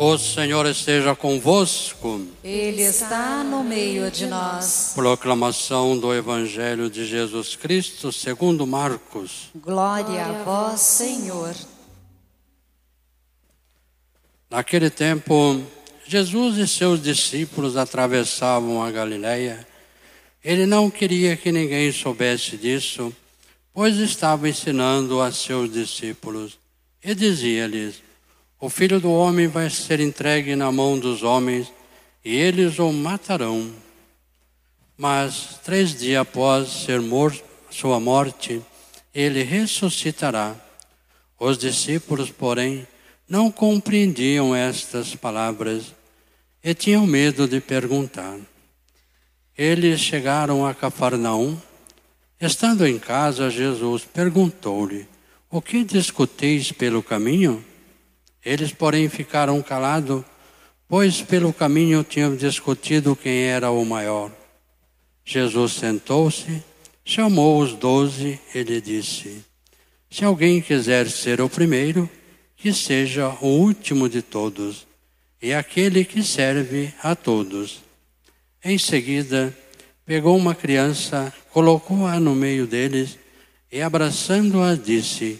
O Senhor esteja convosco. Ele está no meio de nós. Proclamação do Evangelho de Jesus Cristo, segundo Marcos. Glória a vós, Senhor. Naquele tempo, Jesus e seus discípulos atravessavam a Galiléia. Ele não queria que ninguém soubesse disso, pois estava ensinando a seus discípulos e dizia-lhes: o filho do homem vai ser entregue na mão dos homens e eles o matarão. Mas três dias após ser morto, sua morte, ele ressuscitará. Os discípulos, porém, não compreendiam estas palavras e tinham medo de perguntar. Eles chegaram a Cafarnaum. Estando em casa, Jesus perguntou-lhe: O que discuteis pelo caminho? Eles, porém, ficaram calados, pois pelo caminho tinham discutido quem era o maior. Jesus sentou-se, chamou os doze e lhe disse: Se alguém quiser ser o primeiro, que seja o último de todos e aquele que serve a todos. Em seguida, pegou uma criança, colocou-a no meio deles e, abraçando-a, disse: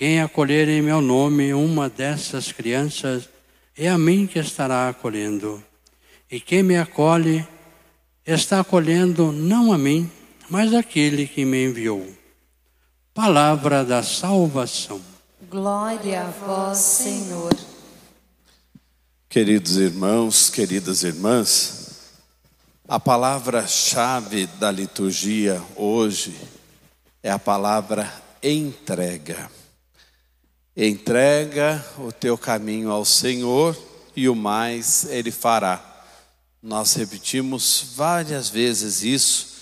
quem acolher em meu nome uma dessas crianças, é a mim que estará acolhendo. E quem me acolhe, está acolhendo não a mim, mas aquele que me enviou. Palavra da salvação. Glória a vós, Senhor. Queridos irmãos, queridas irmãs, a palavra-chave da liturgia hoje é a palavra entrega. Entrega o teu caminho ao Senhor e o mais Ele fará. Nós repetimos várias vezes isso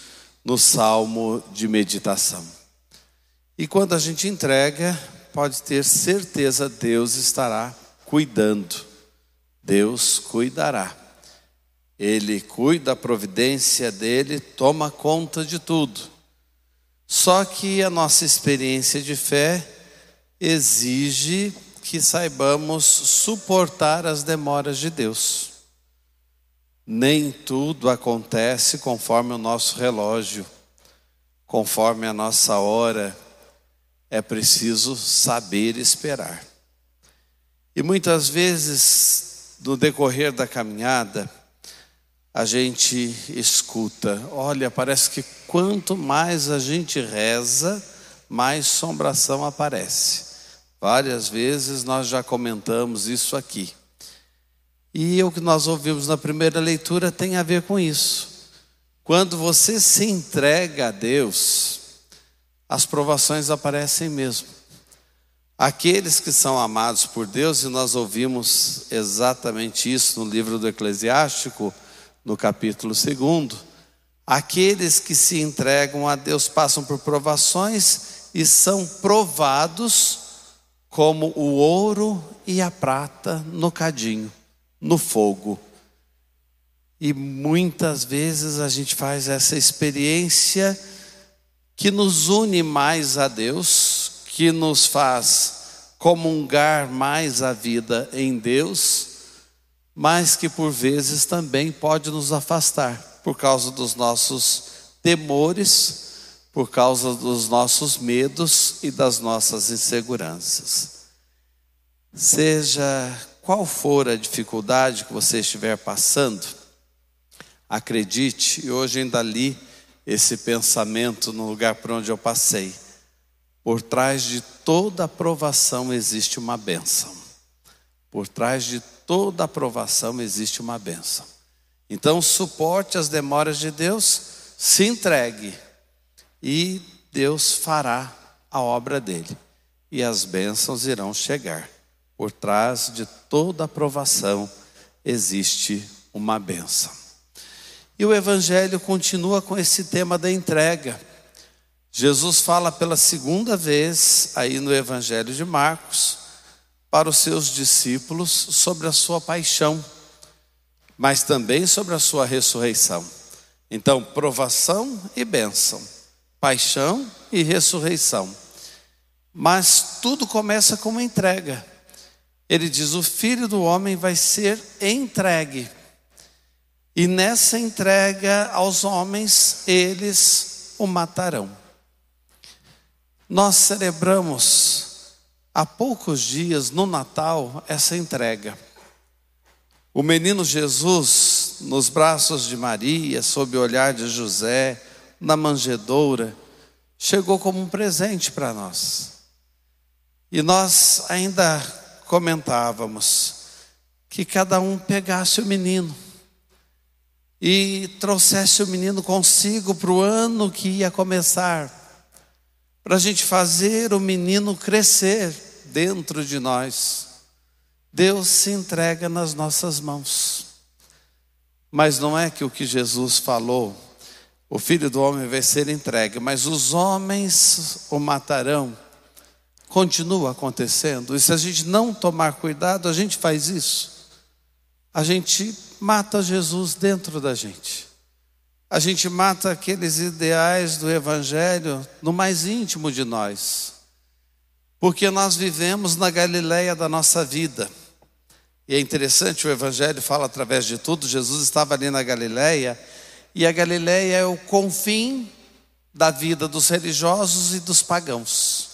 no salmo de meditação. E quando a gente entrega, pode ter certeza, Deus estará cuidando. Deus cuidará. Ele cuida, a providência dele toma conta de tudo. Só que a nossa experiência de fé exige que saibamos suportar as demoras de Deus. Nem tudo acontece conforme o nosso relógio, conforme a nossa hora. É preciso saber esperar. E muitas vezes, no decorrer da caminhada, a gente escuta: olha, parece que quanto mais a gente reza, mais sombração aparece. Várias vezes nós já comentamos isso aqui. E o que nós ouvimos na primeira leitura tem a ver com isso. Quando você se entrega a Deus, as provações aparecem mesmo. Aqueles que são amados por Deus, e nós ouvimos exatamente isso no livro do Eclesiástico, no capítulo 2, aqueles que se entregam a Deus passam por provações e são provados como o ouro e a prata no cadinho, no fogo. E muitas vezes a gente faz essa experiência que nos une mais a Deus, que nos faz comungar mais a vida em Deus, mas que por vezes também pode nos afastar por causa dos nossos temores por causa dos nossos medos e das nossas inseguranças. Seja qual for a dificuldade que você estiver passando, acredite, e hoje ainda li esse pensamento no lugar por onde eu passei. Por trás de toda aprovação existe uma bênção. Por trás de toda aprovação existe uma bênção. Então, suporte as demoras de Deus, se entregue e Deus fará a obra dele, e as bênçãos irão chegar. Por trás de toda aprovação existe uma bênção. E o Evangelho continua com esse tema da entrega. Jesus fala pela segunda vez, aí no Evangelho de Marcos, para os seus discípulos sobre a sua paixão, mas também sobre a sua ressurreição. Então, provação e bênção paixão e ressurreição. Mas tudo começa com uma entrega. Ele diz: o filho do homem vai ser entregue. E nessa entrega aos homens, eles o matarão. Nós celebramos há poucos dias, no Natal, essa entrega. O menino Jesus, nos braços de Maria, sob o olhar de José, na manjedoura, chegou como um presente para nós. E nós ainda comentávamos que cada um pegasse o menino e trouxesse o menino consigo para o ano que ia começar, para a gente fazer o menino crescer dentro de nós. Deus se entrega nas nossas mãos. Mas não é que o que Jesus falou, o filho do homem vai ser entregue, mas os homens o matarão. Continua acontecendo. E se a gente não tomar cuidado, a gente faz isso. A gente mata Jesus dentro da gente. A gente mata aqueles ideais do Evangelho no mais íntimo de nós. Porque nós vivemos na Galileia da nossa vida. E é interessante, o Evangelho fala através de tudo. Jesus estava ali na Galileia, e a Galileia é o confim da vida dos religiosos e dos pagãos.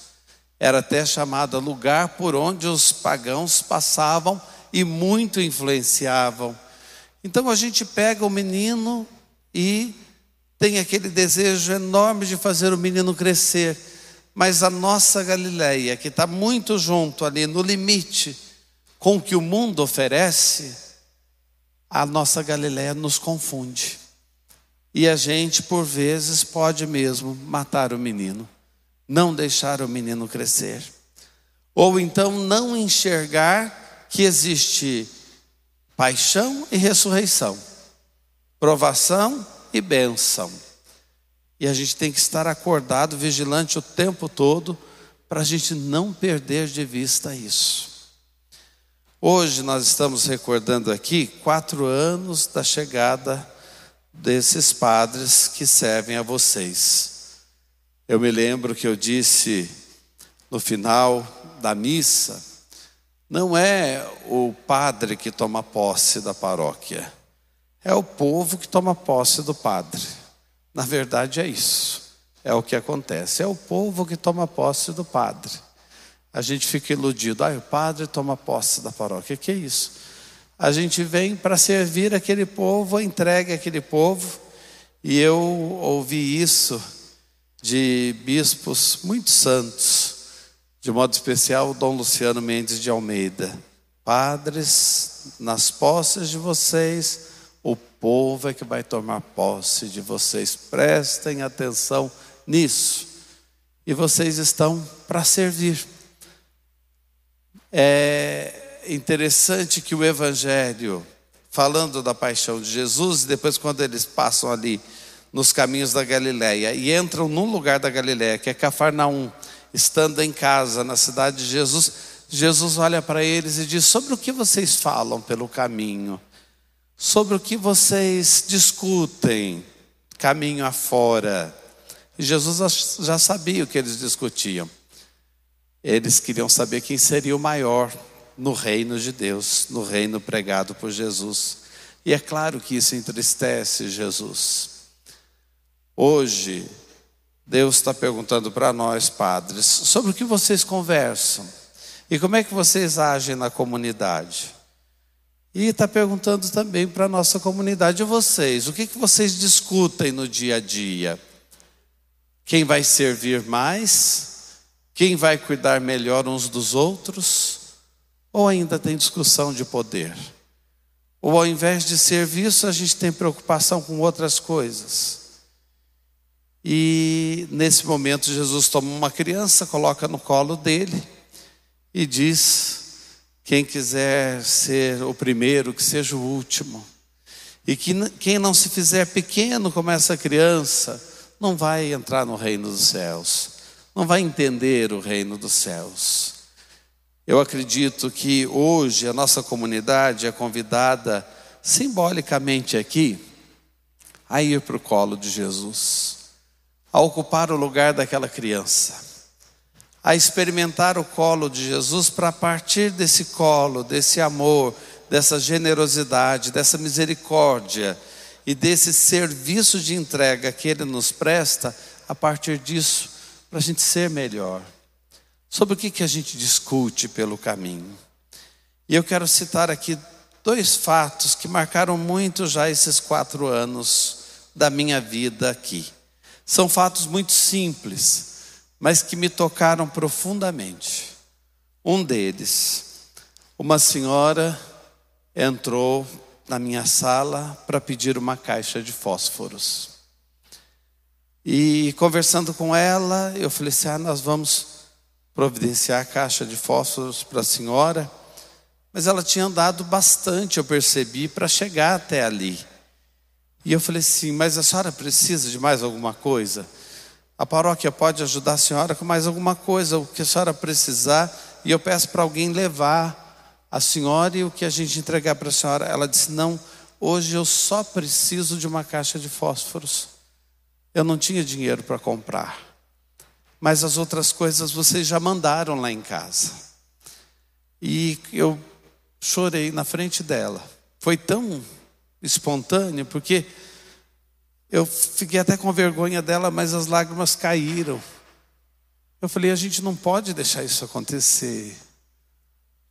Era até chamada lugar por onde os pagãos passavam e muito influenciavam então a gente pega o menino e tem aquele desejo enorme de fazer o menino crescer, mas a nossa Galileia, que está muito junto ali no limite com o que o mundo oferece, a nossa Galileia nos confunde. E a gente, por vezes, pode mesmo matar o menino, não deixar o menino crescer. Ou então não enxergar que existe paixão e ressurreição, provação e bênção. E a gente tem que estar acordado, vigilante o tempo todo, para a gente não perder de vista isso. Hoje nós estamos recordando aqui quatro anos da chegada desses padres que servem a vocês. Eu me lembro que eu disse no final da missa, não é o padre que toma posse da paróquia, é o povo que toma posse do padre. Na verdade, é isso. É o que acontece. É o povo que toma posse do padre. A gente fica iludido. Ah, o padre toma posse da paróquia. Que é isso? A gente vem para servir aquele povo, entregue aquele povo. E eu ouvi isso de bispos muito santos de modo especial, Dom Luciano Mendes de Almeida. Padres, nas posses de vocês, o povo é que vai tomar posse de vocês. Prestem atenção nisso. E vocês estão para servir. É interessante que o Evangelho, falando da paixão de Jesus, depois, quando eles passam ali nos caminhos da Galileia e entram num lugar da Galileia, que é Cafarnaum, estando em casa na cidade de Jesus, Jesus olha para eles e diz: Sobre o que vocês falam pelo caminho? Sobre o que vocês discutem caminho afora? E Jesus já sabia o que eles discutiam. Eles queriam saber quem seria o maior no reino de Deus, no reino pregado por Jesus. E é claro que isso entristece Jesus. Hoje, Deus está perguntando para nós, padres, sobre o que vocês conversam e como é que vocês agem na comunidade. E está perguntando também para a nossa comunidade, vocês, o que, que vocês discutem no dia a dia? Quem vai servir mais? Quem vai cuidar melhor uns dos outros? Ou ainda tem discussão de poder? Ou ao invés de serviço, a gente tem preocupação com outras coisas? E nesse momento Jesus toma uma criança, coloca no colo dele e diz: quem quiser ser o primeiro, que seja o último. E que quem não se fizer pequeno como essa criança, não vai entrar no reino dos céus, não vai entender o reino dos céus. Eu acredito que hoje a nossa comunidade é convidada simbolicamente aqui a ir para o colo de Jesus a ocupar o lugar daquela criança, a experimentar o colo de Jesus para partir desse colo, desse amor, dessa generosidade, dessa misericórdia e desse serviço de entrega que Ele nos presta, a partir disso, para a gente ser melhor. Sobre o que, que a gente discute pelo caminho. E eu quero citar aqui dois fatos que marcaram muito já esses quatro anos da minha vida aqui. São fatos muito simples, mas que me tocaram profundamente. Um deles, uma senhora entrou na minha sala para pedir uma caixa de fósforos. E conversando com ela, eu falei assim: ah, nós vamos providenciar a caixa de fósforos para a senhora. Mas ela tinha andado bastante, eu percebi, para chegar até ali. E eu falei assim: Mas a senhora precisa de mais alguma coisa? A paróquia pode ajudar a senhora com mais alguma coisa, o que a senhora precisar, e eu peço para alguém levar a senhora e o que a gente entregar para a senhora. Ela disse: Não, hoje eu só preciso de uma caixa de fósforos. Eu não tinha dinheiro para comprar, mas as outras coisas vocês já mandaram lá em casa. E eu chorei na frente dela. Foi tão espontâneo, porque eu fiquei até com vergonha dela, mas as lágrimas caíram. Eu falei: a gente não pode deixar isso acontecer.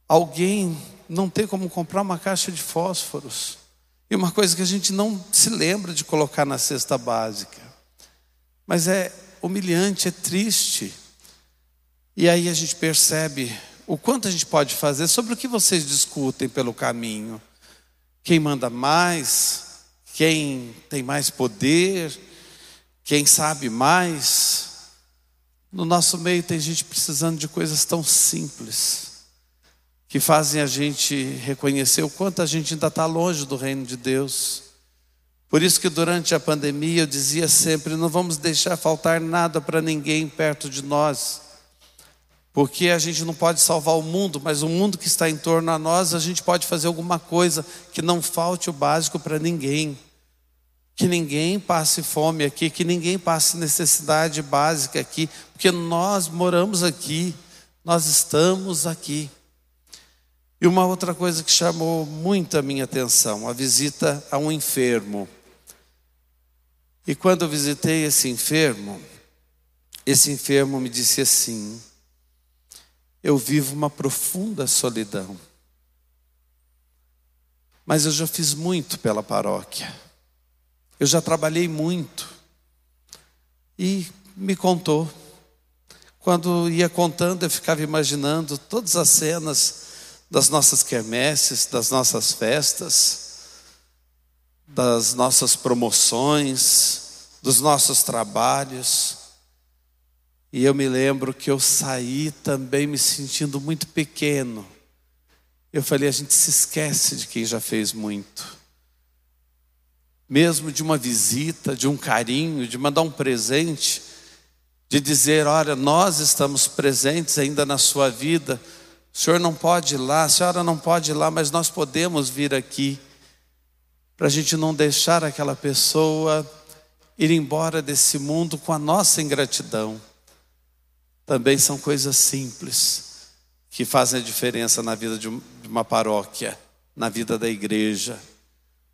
Alguém não tem como comprar uma caixa de fósforos. E uma coisa que a gente não se lembra de colocar na cesta básica. Mas é humilhante, é triste. E aí a gente percebe o quanto a gente pode fazer sobre o que vocês discutem pelo caminho. Quem manda mais, quem tem mais poder, quem sabe mais. No nosso meio tem gente precisando de coisas tão simples, que fazem a gente reconhecer o quanto a gente ainda está longe do reino de Deus. Por isso que durante a pandemia eu dizia sempre: não vamos deixar faltar nada para ninguém perto de nós. Porque a gente não pode salvar o mundo, mas o mundo que está em torno a nós, a gente pode fazer alguma coisa que não falte o básico para ninguém. Que ninguém passe fome aqui, que ninguém passe necessidade básica aqui, porque nós moramos aqui, nós estamos aqui. E uma outra coisa que chamou muito a minha atenção, a visita a um enfermo. E quando eu visitei esse enfermo, esse enfermo me disse assim: eu vivo uma profunda solidão. Mas eu já fiz muito pela paróquia. Eu já trabalhei muito. E me contou. Quando ia contando, eu ficava imaginando todas as cenas das nossas quermesses, das nossas festas, das nossas promoções, dos nossos trabalhos. E eu me lembro que eu saí também me sentindo muito pequeno. Eu falei, a gente se esquece de quem já fez muito. Mesmo de uma visita, de um carinho, de mandar um presente, de dizer: olha, nós estamos presentes ainda na sua vida. O senhor não pode ir lá, a senhora não pode ir lá, mas nós podemos vir aqui. Para a gente não deixar aquela pessoa ir embora desse mundo com a nossa ingratidão também são coisas simples que fazem a diferença na vida de uma paróquia, na vida da igreja.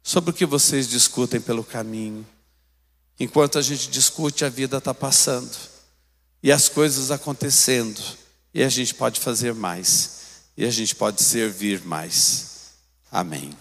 Sobre o que vocês discutem pelo caminho. Enquanto a gente discute, a vida está passando e as coisas acontecendo, e a gente pode fazer mais, e a gente pode servir mais. Amém.